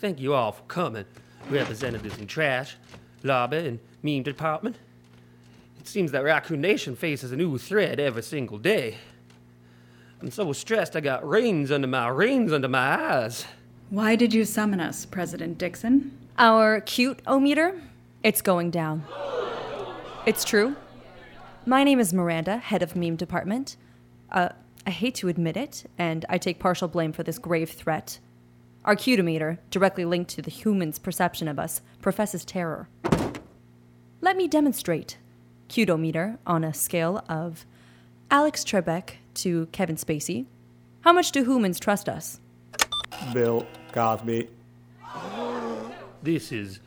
thank you all for coming, representatives in trash, lobby, and meme department. It seems that Raccoon Nation faces a new threat every single day. I'm so stressed I got rings under my rings under my eyes. Why did you summon us, President Dixon? Our cute o meter, it's going down. It's true. My name is Miranda, head of meme department. Uh, I hate to admit it, and I take partial blame for this grave threat. Our cutometer, directly linked to the human's perception of us, professes terror. Let me demonstrate. Cutometer on a scale of Alex Trebek to Kevin Spacey. How much do humans trust us? Bill Cosby. This is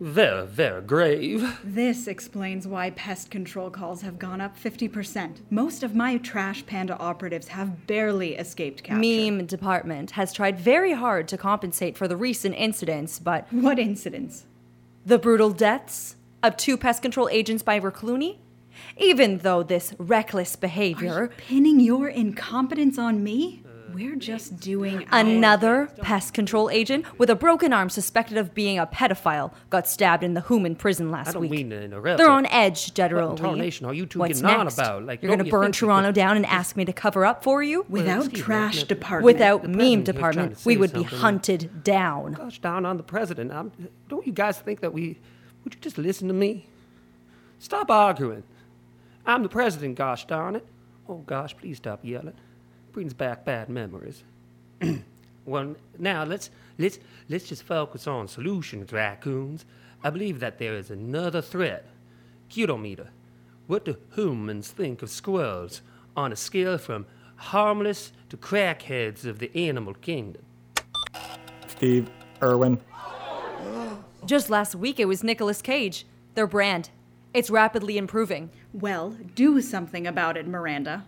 very, very grave. This explains why pest control calls have gone up 50%. Most of my Trash Panda operatives have barely escaped capture. Meme department has tried very hard to compensate for the recent incidents, but What incidents? the brutal deaths of two pest control agents by Recluni? Even though this reckless behavior, are Pinning your incompetence on me? We're just doing another pest control agent with a broken arm suspected of being a pedophile got stabbed in the human prison last I don't week. mean to interrupt. They're on edge, What Dedero in tarnation are you two What's getting on next? about? Like, You're gonna you burn Toronto could- down and ask me to cover up for you? Without excuse Trash the- Department. Without meme president here trying department, we would be something. hunted down. Gosh down on the president. I'm, don't you guys think that we. Would you just listen to me? Stop arguing. I'm the president, gosh darn it. Oh gosh, please stop yelling. Brings back bad memories. well, now let's let's let's just focus on solutions, raccoons. I believe that there is another threat. Cutometer. What do humans think of squirrels on a scale from harmless to crackheads of the animal kingdom? Steve Irwin. Just last week, it was Nicolas Cage, their brand. It's rapidly improving. Well, do something about it, Miranda.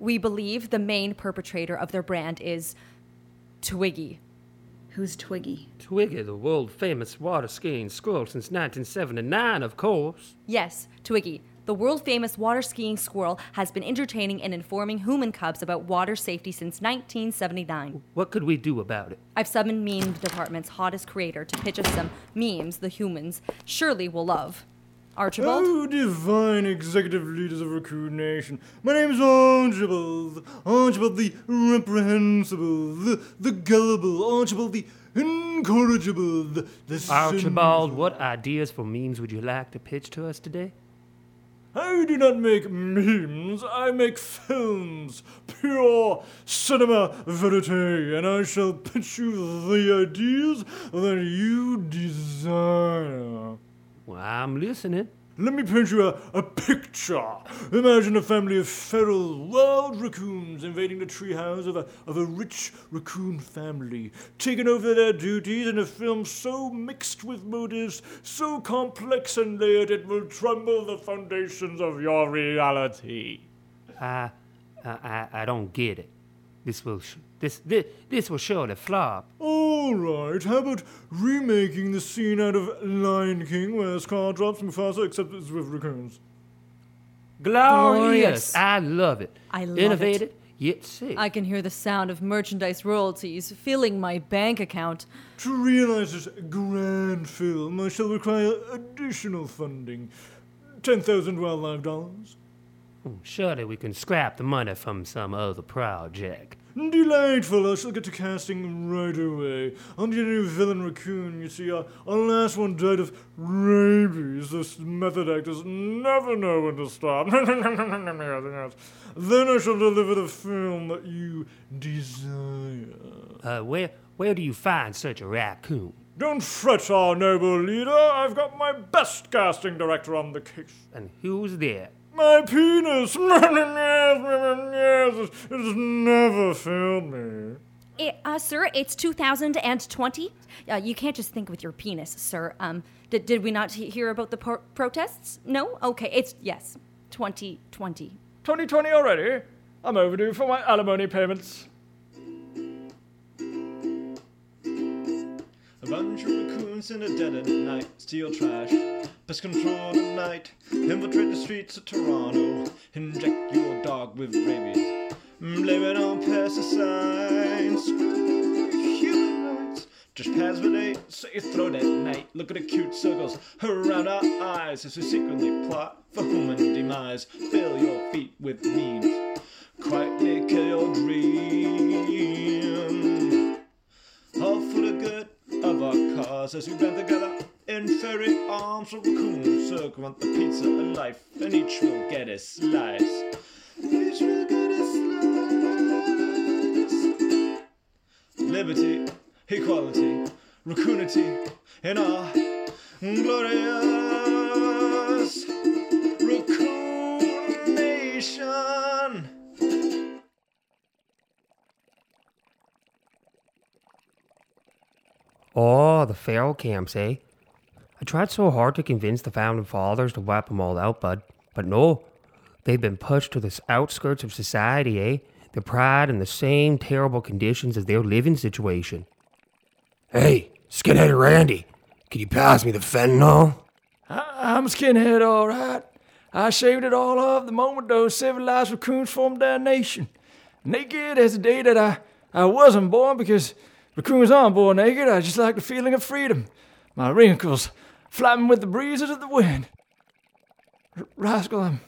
We believe the main perpetrator of their brand is Twiggy. Who's Twiggy? Twiggy, the world famous water skiing squirrel since 1979, of course. Yes, Twiggy, the world famous water skiing squirrel, has been entertaining and informing human cubs about water safety since 1979. What could we do about it? I've summoned meme department's hottest creator to pitch us some memes the humans surely will love. Archibald? Oh, divine executive leaders of Raccoon Nation. My name's Archibald. Archibald the reprehensible, the, the gullible, Archibald the incorrigible, the, the Archibald, sinful. what ideas for memes would you like to pitch to us today? I do not make memes, I make films. Pure cinema verite, and I shall pitch you the ideas that you desire. Well, I'm listening. Let me paint you a, a picture. Imagine a family of feral wild raccoons invading the treehouse of a, of a rich raccoon family, taking over their duties in a film so mixed with motives, so complex and layered it will tremble the foundations of your reality. I, I, I, I don't get it. This will, sh- this, this, this will surely flop. Oh, All right, how about remaking the scene out of Lion King where Scar drops Mufasa except it's with raccoons? Glorious! Glorious. I love it. I love it. Innovative, yet sick. I can hear the sound of merchandise royalties filling my bank account. To realize this grand film, I shall require additional funding. 10,000 wildlife dollars. Surely we can scrap the money from some other project. Delightful, I shall get to casting right away. I'll need new villain raccoon. You see, our, our last one died of rabies. This method actors never know when to stop. then I shall deliver the film that you desire. Uh, where, where do you find such a raccoon? Don't fret, our noble leader. I've got my best casting director on the case. And who's there? My penis! yes, it has never failed me. Eh, uh, sir, it's 2020. Uh, you can't just think with your penis, sir. Um, did, did we not he- hear about the pro- protests? No? Okay, it's, yes, 2020. 2020 already? I'm overdue for my alimony payments. A bunch of raccoons in a dead of night steal trash, pest control tonight, infiltrate the streets of Toronto, inject your dog with rabies, mm, blame it on pesticides. Human rights, just pass with a say throat at night. Look at the cute circles around our eyes as we secretly plot for human demise. Fill your feet with memes, quietly kill your dream. Cause as we band together in fairy arms of raccoons. Around the pizza of life, and each will get a slice. Each will get a slice. Liberty, equality, raccoonity, in our glorious Oh, the feral camps, eh? I tried so hard to convince the founding fathers to wipe 'em all out, bud. But no, they've been pushed to the outskirts of society, eh? Their pride in the same terrible conditions as their living situation. Hey, skinhead Randy, can you pass me the fentanyl? I'm a skinhead, all right. I shaved it all off the moment those civilized raccoons formed their nation. Naked as the day that I, I wasn't born because raccoons aren't born naked. I just like the feeling of freedom. My wrinkles flapping with the breezes of the wind. R- Rascal, I'm,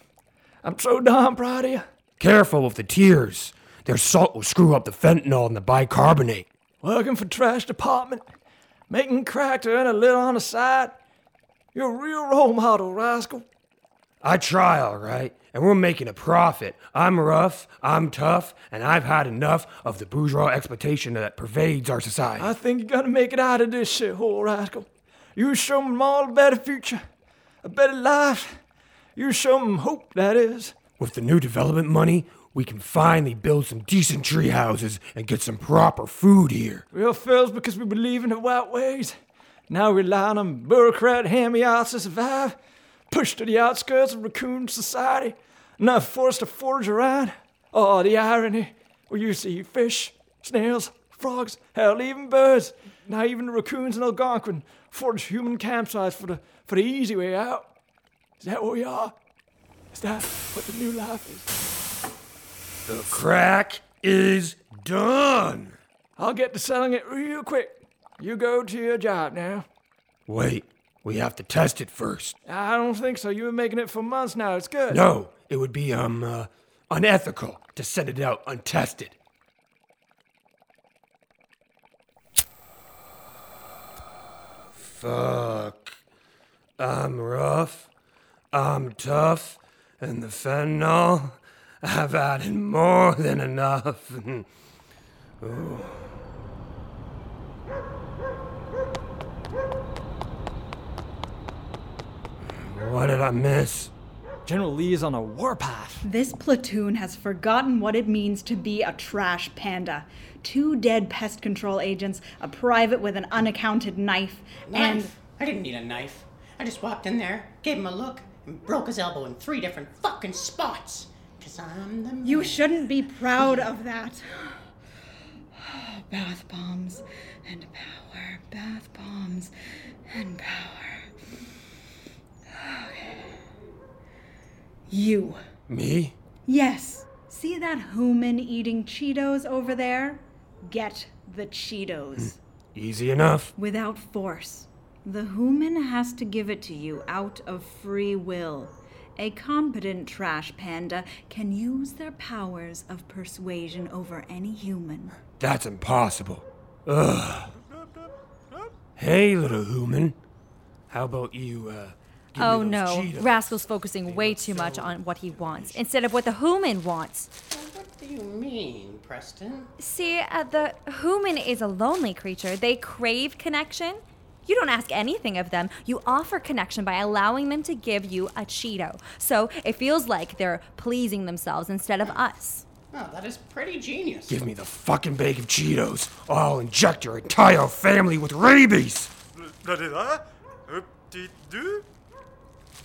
I'm so darn proud of you. Careful with the tears. Their salt will screw up the fentanyl and the bicarbonate. Working for trash department, making crack to earn a little on the side. You're a real role model, Rascal. I try, all right, and we're making a profit. I'm rough, I'm tough, and I've had enough of the bourgeois exploitation that pervades our society. I think you're gonna make it out of this shithole, Rascal. You show 'em all a better future, a better life. You show 'em hope, that is. With the new development money, we can finally build some decent tree houses and get some proper food here. Real fails because we believe in the white ways. Now we rely on bureaucrat hammy-outs to survive, pushed to the outskirts of raccoon society, not forced to forage around. Oh, the irony. We used to eat fish, snails, frogs, hell, even birds. Now even the raccoons in Algonquin forage human campsites for the, for the easy way out. Is that what we are? Is that what the new life is? The crack is done. I'll get to selling it real quick. You go to your job now. Wait, we have to test it first. I don't think so. You've been making it for months now. It's good. No, it would be, um, uh, unethical to send it out untested. Fuck. I'm rough. I'm tough. And the fentanyl, I've added more than enough. Ooh. What did I miss? General Lee is on a warpath. This platoon has forgotten what it means to be a trash panda. Two dead pest control agents, a private with an unaccounted knife, and Knife? I didn't need a knife. I just walked in there, gave him a look, and broke his elbow in three different fucking spots. Cause I'm the you man. shouldn't be proud of that. Bath bombs and power, bath bombs and power. You. Me? Yes. See that human eating Cheetos over there? Get the Cheetos. Easy enough. Without force. The human has to give it to you out of free will. A competent trash panda can use their powers of persuasion over any human. That's impossible. Ugh. Hey, little human. How about you, uh, give Oh no, Cheetos? Rascal's focusing way too much on what he wants instead of what the human wants. What do you mean, Preston? See, uh, the human is a lonely creature. They crave connection. You don't ask anything of them. You offer connection by allowing them to give you a Cheeto. So it feels like they're pleasing themselves instead of us. Oh, that is pretty genius. Give me the fucking bag of Cheetos. or I'll inject your entire family with rabies.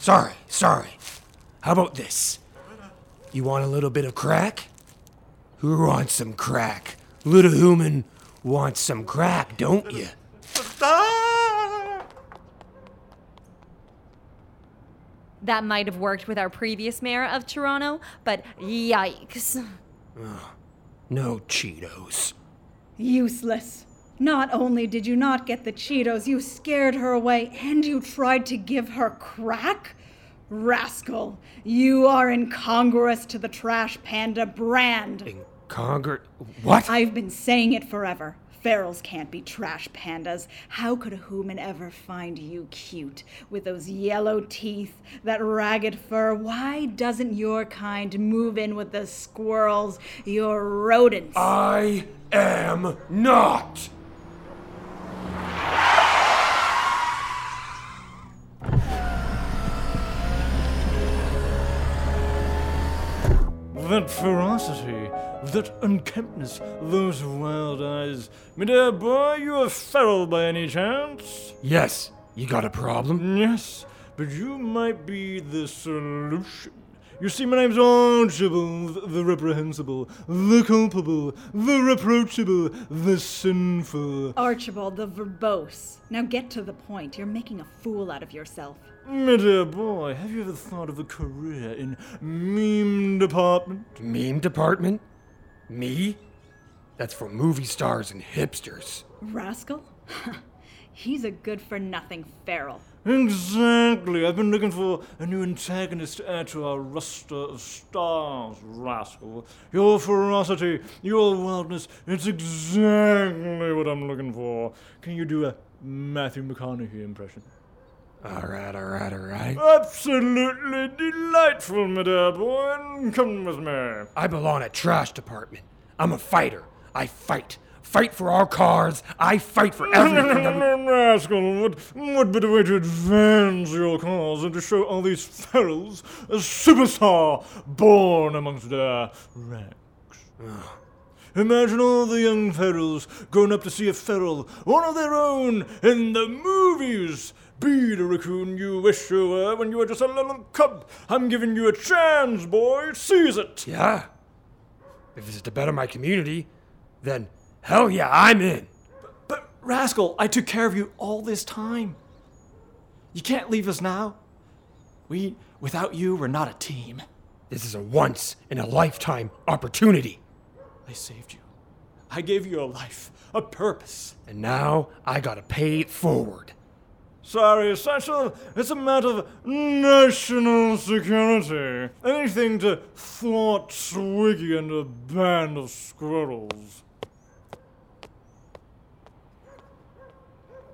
Sorry, sorry. How about this? You want a little bit of crack? Who wants some crack? Little human wants some crack, don't you? That might have worked with our previous mayor of Toronto, but yikes. No Cheetos. Useless. Not only did you not get the Cheetos, you scared her away and you tried to give her crack? Rascal, you are incongruous to the Trash Panda brand. Congress. What? I've been saying it forever. Ferals can't be trash pandas. How could a human ever find you cute? With those yellow teeth, that ragged fur, why doesn't your kind move in with the squirrels? You're rodents. I am not. That ferocity, that unkemptness, those wild eyes. My dear boy, you are feral by any chance? Yes, you got a problem? Yes, but you might be the solution. You see, my name's Archibald, the reprehensible, the culpable, the reproachable, the sinful. Archibald the verbose. Now get to the point. You're making a fool out of yourself. My dear boy, have you ever thought of a career in meme department? Meme department? Me? That's for movie stars and hipsters. Rascal? He's a good for nothing feral. Exactly. I've been looking for a new antagonist to add to our roster of stars, rascal. Your ferocity, your wildness, it's exactly what I'm looking for. Can you do a Matthew McConaughey impression? All right, all right, all right. Absolutely delightful, my dear boy. Come with me. I belong at trash department. I'm a fighter. I fight. Fight for our cars. I fight for everything. Rascal, what, what better way to advance your cause than to show all these ferals a superstar born amongst their ranks? Imagine all the young ferals going up to see a feral, one of their own, in the movies. Be the raccoon you wish you were when you were just a little cub. I'm giving you a chance, boy. Seize it. Yeah. If it's to better my community, then hell yeah, I'm in. But, Rascal, I took care of you all this time. You can't leave us now. We, without you, we're not a team. This is a once in a lifetime opportunity. I saved you. I gave you a life, a purpose. And now I gotta pay it forward. Sorry, Satchel, it's a matter of national security. Anything to thwart Twiggy and a band of squirrels.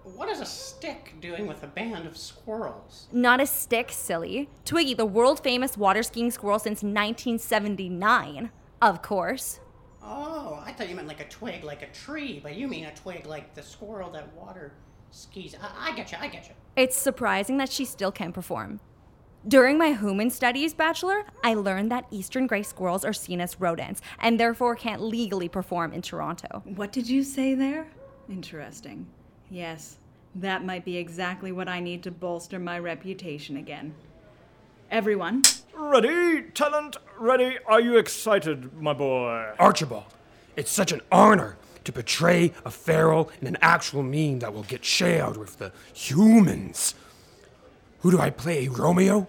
What is a stick doing with a band of squirrels? Not a stick, silly. Twiggy, the world famous water skiing squirrel since 1979. Of course. Oh, I thought you meant like a twig, like a tree, but you mean a twig like the squirrel that water skis. I, I get you, I get you. It's surprising that she still can perform. During my human studies bachelor, I learned that eastern gray squirrels are seen as rodents and therefore can't legally perform in Toronto. What did you say there? Interesting. Yes, that might be exactly what I need to bolster my reputation again. Everyone, Ready? Talent, ready? Are you excited, my boy? Archibald, it's such an honor to portray a feral in an actual meme that will get shared with the humans. Who do I play, Romeo?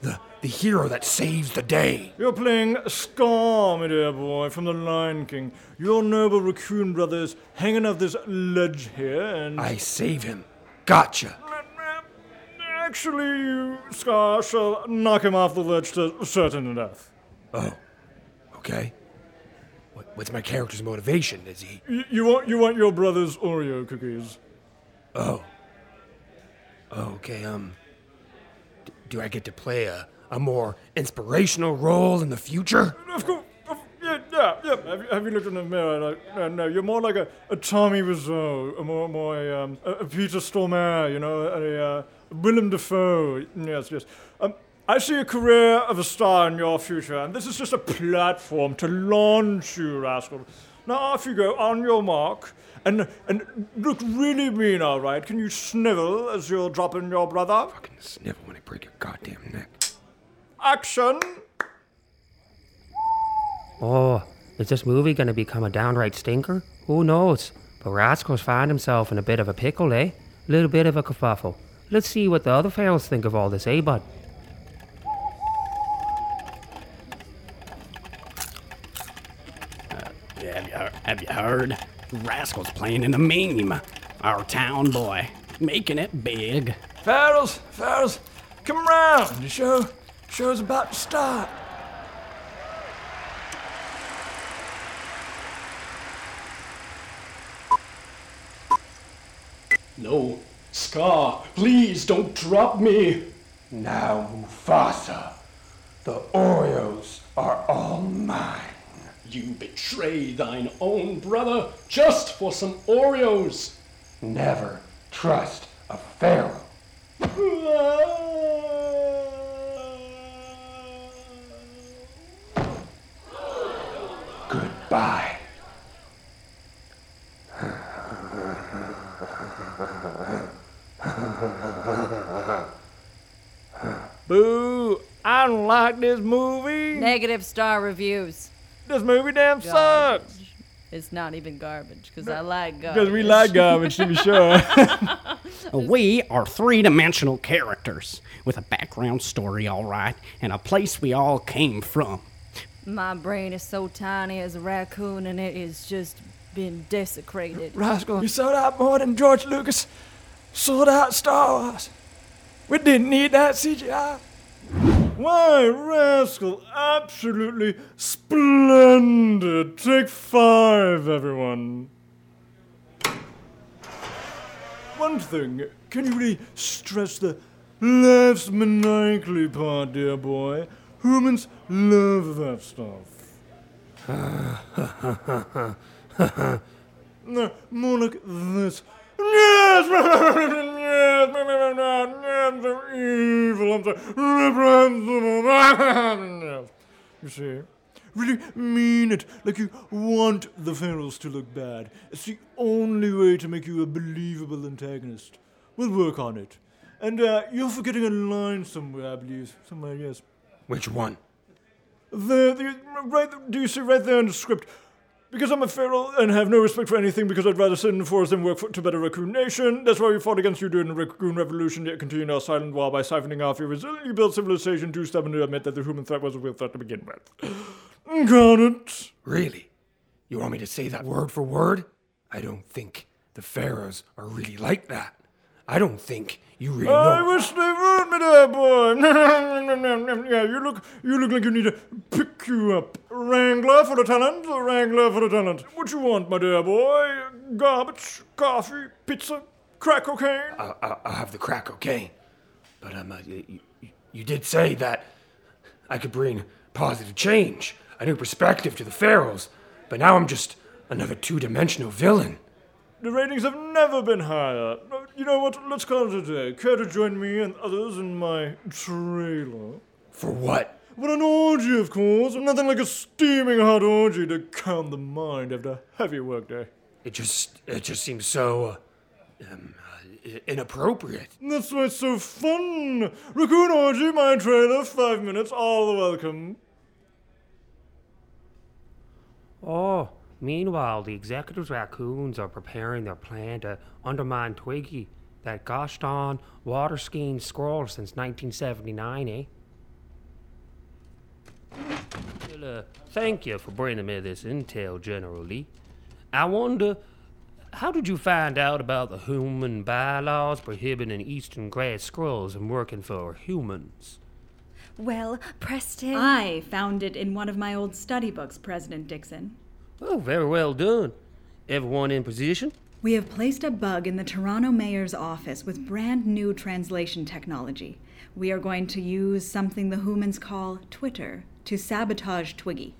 The, the hero that saves the day. You're playing Scar, my dear boy, from The Lion King. Your noble raccoon brothers hanging off this ledge here, and. I save him. Gotcha. Actually, you, Scar, shall knock him off the ledge to certain death. Oh, okay. What, what's my character's motivation? Is he. Y- you want you want your brother's Oreo cookies? Oh. Okay, um. d- Do I get to play a, a more inspirational role in the future? Of course. of- Yeah, yeah, yeah. Have you, have you looked in the mirror? Like, no, no, you're more like a, a Tommy Wiseau, a more, more a, um, a, a Peter Stormare, you know, a, uh Willem Dafoe. Yes, yes. Um, I see a career of a star in your future, and this is just a platform to launch you, rascal. Now off you go, on your mark, and and look really mean, all right? Can you snivel as you're dropping your brother? Fucking snivel when I break your goddamn neck. Action! Oh, is this movie gonna become a downright stinker? Who knows? But Rascal's found himself in a bit of a pickle, eh? A Little bit of a kerfuffle. Let's see what the other ferals think of all this, eh, bud? Heard- have you heard? Rascal's playing in a meme. Our town boy, making it big. Ferals, Ferals, come round. The show, show's about to start. No, Scar, please don't drop me. Now, Mufasa, the Oreos are all mine. You betray thine own brother just for some Oreos. Never trust a feral. Goodbye. Boo! I don't like this movie. Negative star reviews. This movie damn sucks. It's not even garbage because I like garbage. Because we like garbage, to be sure. We are three dimensional characters with a background story, all right, and a place we all came from. My brain is so tiny as a raccoon and it is just been desecrated. Rascal, you sold out more than George Lucas sold out Star Wars. We didn't need that CGI. Why, Rascal, absolutely splendid. Take five, everyone. One thing, can you really stress the laughs maniacally part, dear boy? Humans love that stuff. no, more like this. Yes, yes, yes, they're evil. I'm so You see, really mean it, like you want the ferals to look bad. It's the only way to make you a believable antagonist. We'll work on it. And uh, you're forgetting a line somewhere, I believe. Somewhere, yes. Which one? There, there, right, do you see right there in the script? Because I'm a feral and have no respect for anything because I'd rather sit in the forest than work for, to better Raccoon Nation. That's why we fought against you during the Raccoon Revolution, yet continued our silent war by siphoning off your resiliently built civilization too stubborn to admit that the human threat was a real threat to begin with. Mm, got it. Really? You want me to say that word for word? I don't think the ferals are really like that. I don't think you really I know. wish they would, me there, boy. yeah, you look, you look like you need to pick you up. Wrangler for the talent, Wrangler for the talent. What you want, my dear boy? Garbage, coffee, pizza, crack cocaine. I'll, I'll, I'll have the crack cocaine. But um, uh, you, you, did say that I could bring positive change, a new perspective to the ferals. But now I'm just another two-dimensional villain. The ratings have never been higher. No, You know what? Let's call it a day. Care to join me and others in my trailer? For what? Well, an orgy, of course. Nothing like a steaming hot orgy to calm the mind after a heavy workday. It just, it just seems so uh, um, uh, inappropriate. That's why it's so fun. Raccoon orgy, my trailer, five minutes, all welcome. Oh, meanwhile, the executives raccoons are preparing their plan to undermine Twiggy, that gosh darn water skiing squirrel since 1979, eh? Well, uh, thank you for bringing me this intel, General Lee. I wonder, how did you find out about the human bylaws prohibiting eastern gray squirrels from working for humans? Well, Preston. I found it in one of my old study books, President Dixon. Oh, very well done. Everyone in position? We have placed a bug in the Toronto mayor's office with brand new translation technology. We are going to use something the humans call Twitter to sabotage Twiggy.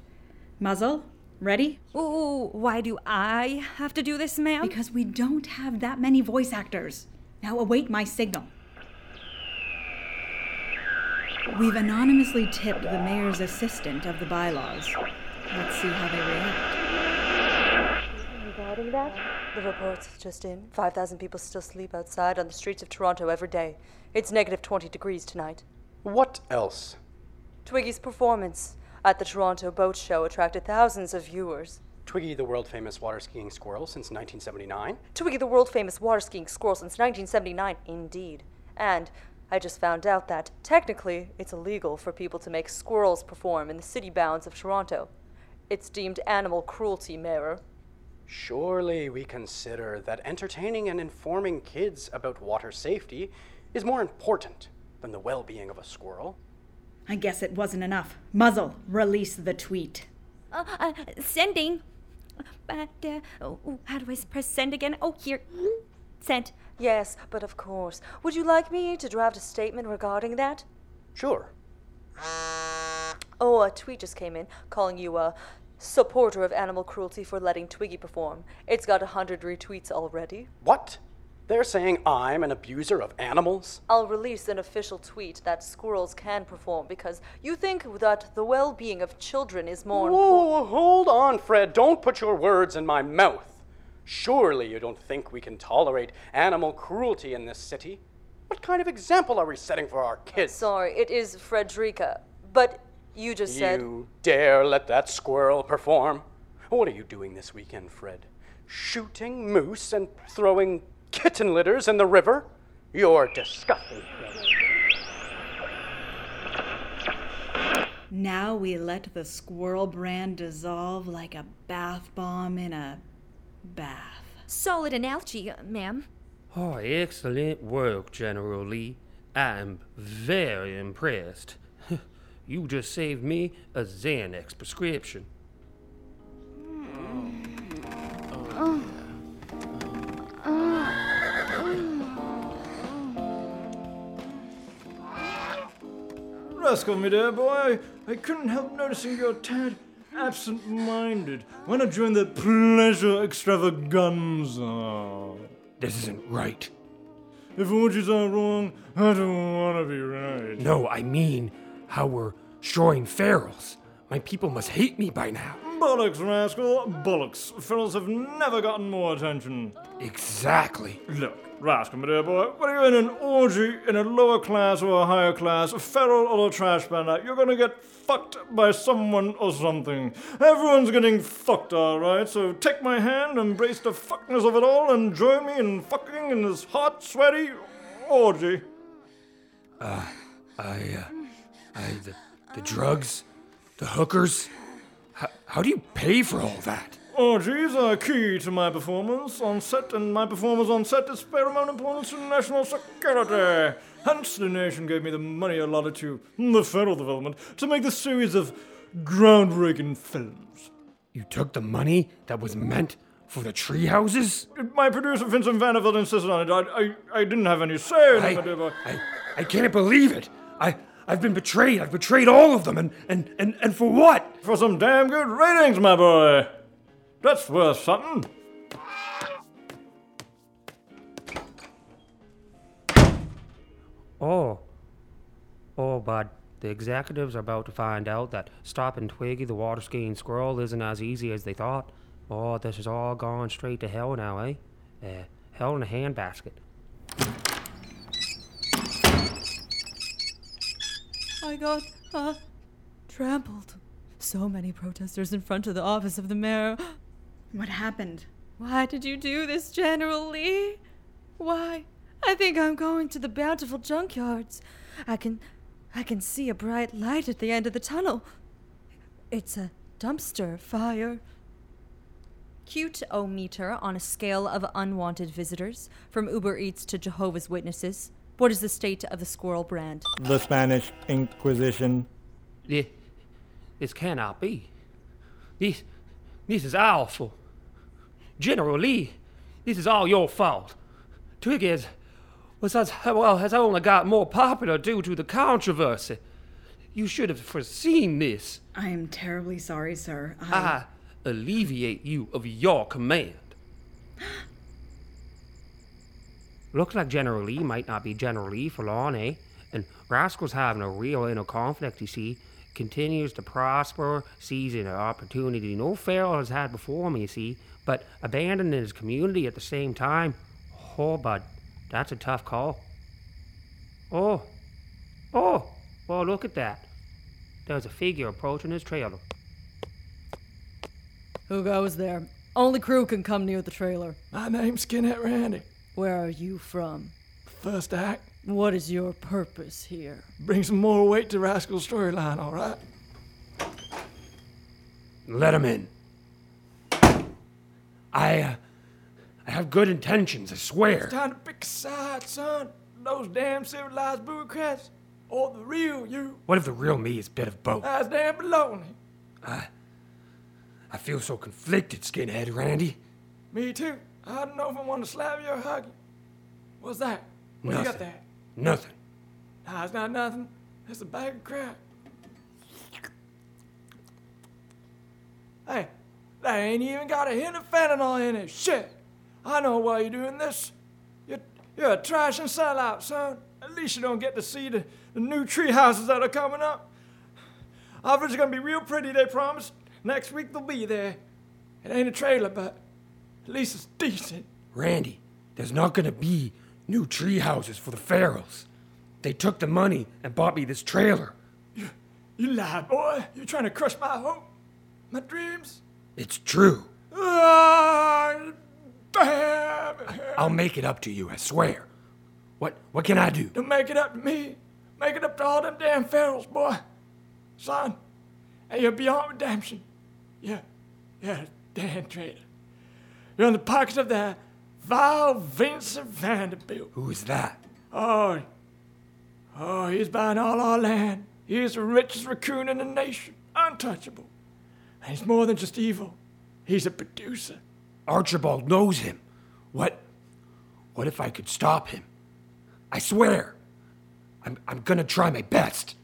Muzzle, ready? Ooh, why do I have to do this, ma'am? Because we don't have that many voice actors. Now await my signal. We've anonymously tipped the mayor's assistant of the bylaws. Let's see how they react. Regarding that, the reports just in 5,000 people still sleep outside on the streets of Toronto every day. It's negative 20 degrees tonight. What else? Twiggy's performance at the Toronto Boat Show attracted thousands of viewers. Twiggy, the world famous water skiing squirrel since 1979. Twiggy, the world famous water skiing squirrel since 1979, indeed. And I just found out that, technically, it's illegal for people to make squirrels perform in the city bounds of Toronto. It's deemed animal cruelty, Mayor. Surely we consider that entertaining and informing kids about water safety is more important than the well being of a squirrel. I guess it wasn't enough. Muzzle, release the tweet. Uh, uh, sending. But, uh, oh, how do I press send again? Oh, here. Sent. Yes, but of course. Would you like me to draft a statement regarding that? Sure. Oh, a tweet just came in calling you a supporter of animal cruelty for letting Twiggy perform. It's got a hundred retweets already. What? They're saying I'm an abuser of animals? I'll release an official tweet that squirrels can perform because you think that the well being of children is more Whoa, hold on, Fred. Don't put your words in my mouth. Surely you don't think we can tolerate animal cruelty in this city? What kind of example are we setting for our kids? Sorry, it is Frederica. But you just said. You dare let that squirrel perform? What are you doing this weekend, Fred? Shooting moose and throwing kitten litters in the river? You're disgusting, Now we let the squirrel brand dissolve like a bath bomb in a bath. Solid analogy, ma'am. Oh, excellent work, General Lee. I'm very impressed. You just saved me a Xanax prescription. Rascal, me dear boy, I couldn't help noticing you're tad absent minded. Why not join the pleasure extravaganza? This isn't right. If orgies are wrong, I don't want to be right. No, I mean how we're destroying ferals. My people must hate me by now. Bollocks, rascal, bollocks. Ferals have never gotten more attention. Exactly. Look, rascal, my dear boy, whether you're in an orgy in a lower class or a higher class, a feral or a trash panda, you're gonna get fucked by someone or something. Everyone's getting fucked, alright? So take my hand, embrace the fuckness of it all, and join me in fucking in this hot, sweaty orgy. Uh, I, uh, I, the, the drugs, the hookers. How, how do you pay for all that? Oh, Orgies are key to my performance on set, and my performance on set is paramount importance to national security. Hence, the nation gave me the money allotted to the federal development to make this series of groundbreaking films. You took the money that was meant for the tree houses? My producer, Vincent Vanderbilt, insisted on it. I, I, I didn't have any say in I, it, boy. I, I can't believe it. I, I've been betrayed. I've betrayed all of them, and, and, and, and for what? For some damn good ratings, my boy. That's worth something. Oh. Oh, bud. The executives are about to find out that stopping Twiggy the water skiing squirrel isn't as easy as they thought. Oh, this is all gone straight to hell now, eh? Uh, hell in a handbasket. I got, uh, trampled. So many protesters in front of the office of the mayor. What happened? Why did you do this, General Lee? Why? I think I'm going to the bountiful junkyards. I can I can see a bright light at the end of the tunnel. It's a dumpster fire. Cute O meter on a scale of unwanted visitors, from Uber Eats to Jehovah's Witnesses. What is the state of the squirrel brand? The Spanish Inquisition. This, this cannot be. This, this is awful. General Lee, this is all your fault. Twig is, was as, well, has only got more popular due to the controversy. You should have foreseen this. I am terribly sorry, sir. I... I alleviate you of your command. Looks like General Lee might not be General Lee for long, eh? And Rascal's having a real inner conflict, you see. Continues to prosper, seizing an opportunity no Feral has had before him, you see, but abandoning his community at the same time. Oh, bud, that's a tough call. Oh, oh, well, look at that. There's a figure approaching his trailer. Who goes there? Only crew can come near the trailer. My name's Skinhead Randy. Where are you from? First act. What is your purpose here? Bring some more weight to Rascal's storyline, all right? Let him in. I, uh, I have good intentions, I swear. It's time to pick a side, son. Those damn civilized bureaucrats or the real you. What if the real me is a bit of both? That's damn baloney. I, I feel so conflicted, skinhead Randy. Me too. I don't know if I want to slap you or hug you. What's that? What you got there? Nothing. Nah, it's not nothing. It's a bag of crap. Hey, that ain't even got a hint of fentanyl in it. Shit. I know why you're doing this. You're, you're a trash and sellout, son. At least you don't get to see the, the new tree houses that are coming up. Offers are gonna be real pretty, they promise. Next week they'll be there. It ain't a trailer, but at least it's decent. Randy, there's not gonna be new tree houses for the Ferals. They took the money and bought me this trailer. You you lie, boy. You're trying to crush my hope, my dreams. It's true. Ah, damn. I'll make it up to you, I swear. What what can I do? Don't make it up to me. Make it up to all them damn ferals, boy. Son, and you're beyond redemption. Yeah, yeah, damn traitor. You're in the pockets of that vile Vincent Vanderbilt. Who is that? Oh, oh, he's buying all our land. He's the richest raccoon in the nation, untouchable. And he's more than just evil. He's a producer. Archibald knows him. What what if I could stop him? I swear. I'm I'm gonna try my best.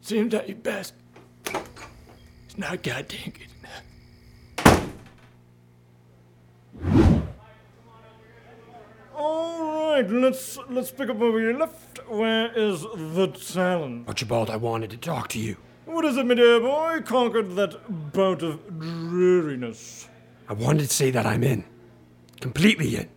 Seems that your best. It's not goddamn good enough. All right, let's let's pick up over your left. Where is the talent? Archibald, I wanted to talk to you. What is it, my dear boy? Conquered that bout of dreariness. I wanted to say that I'm in. Completely in.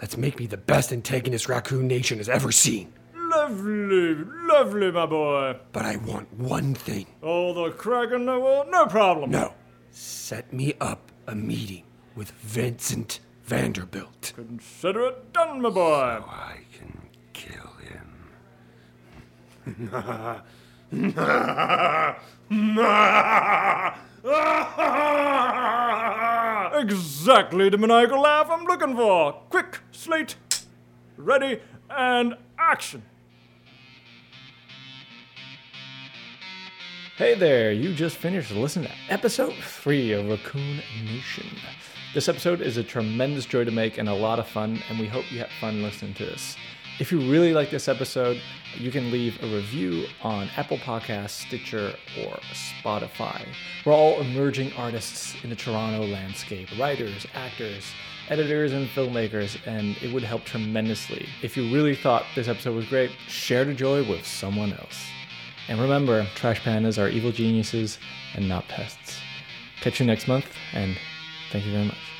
Let's make me the best antagonist Raccoon Nation has ever seen. Lovely, lovely, my boy. But I want one thing. All the crack in the world, no problem. No. Set me up a meeting with Vincent Vanderbilt. Consider it done, my boy. So I can kill him. exactly the maniacal laugh I'm looking for. Quick, slate, ready, and action. Hey there, you just finished listening to episode 3 of Raccoon Nation. This episode is a tremendous joy to make and a lot of fun, and we hope you had fun listening to this. If you really like this episode, you can leave a review on Apple Podcasts, Stitcher, or Spotify. We're all emerging artists in the Toronto landscape writers, actors, editors, and filmmakers, and it would help tremendously. If you really thought this episode was great, share the joy with someone else. And remember, trash pandas are evil geniuses and not pests. Catch you next month, and thank you very much.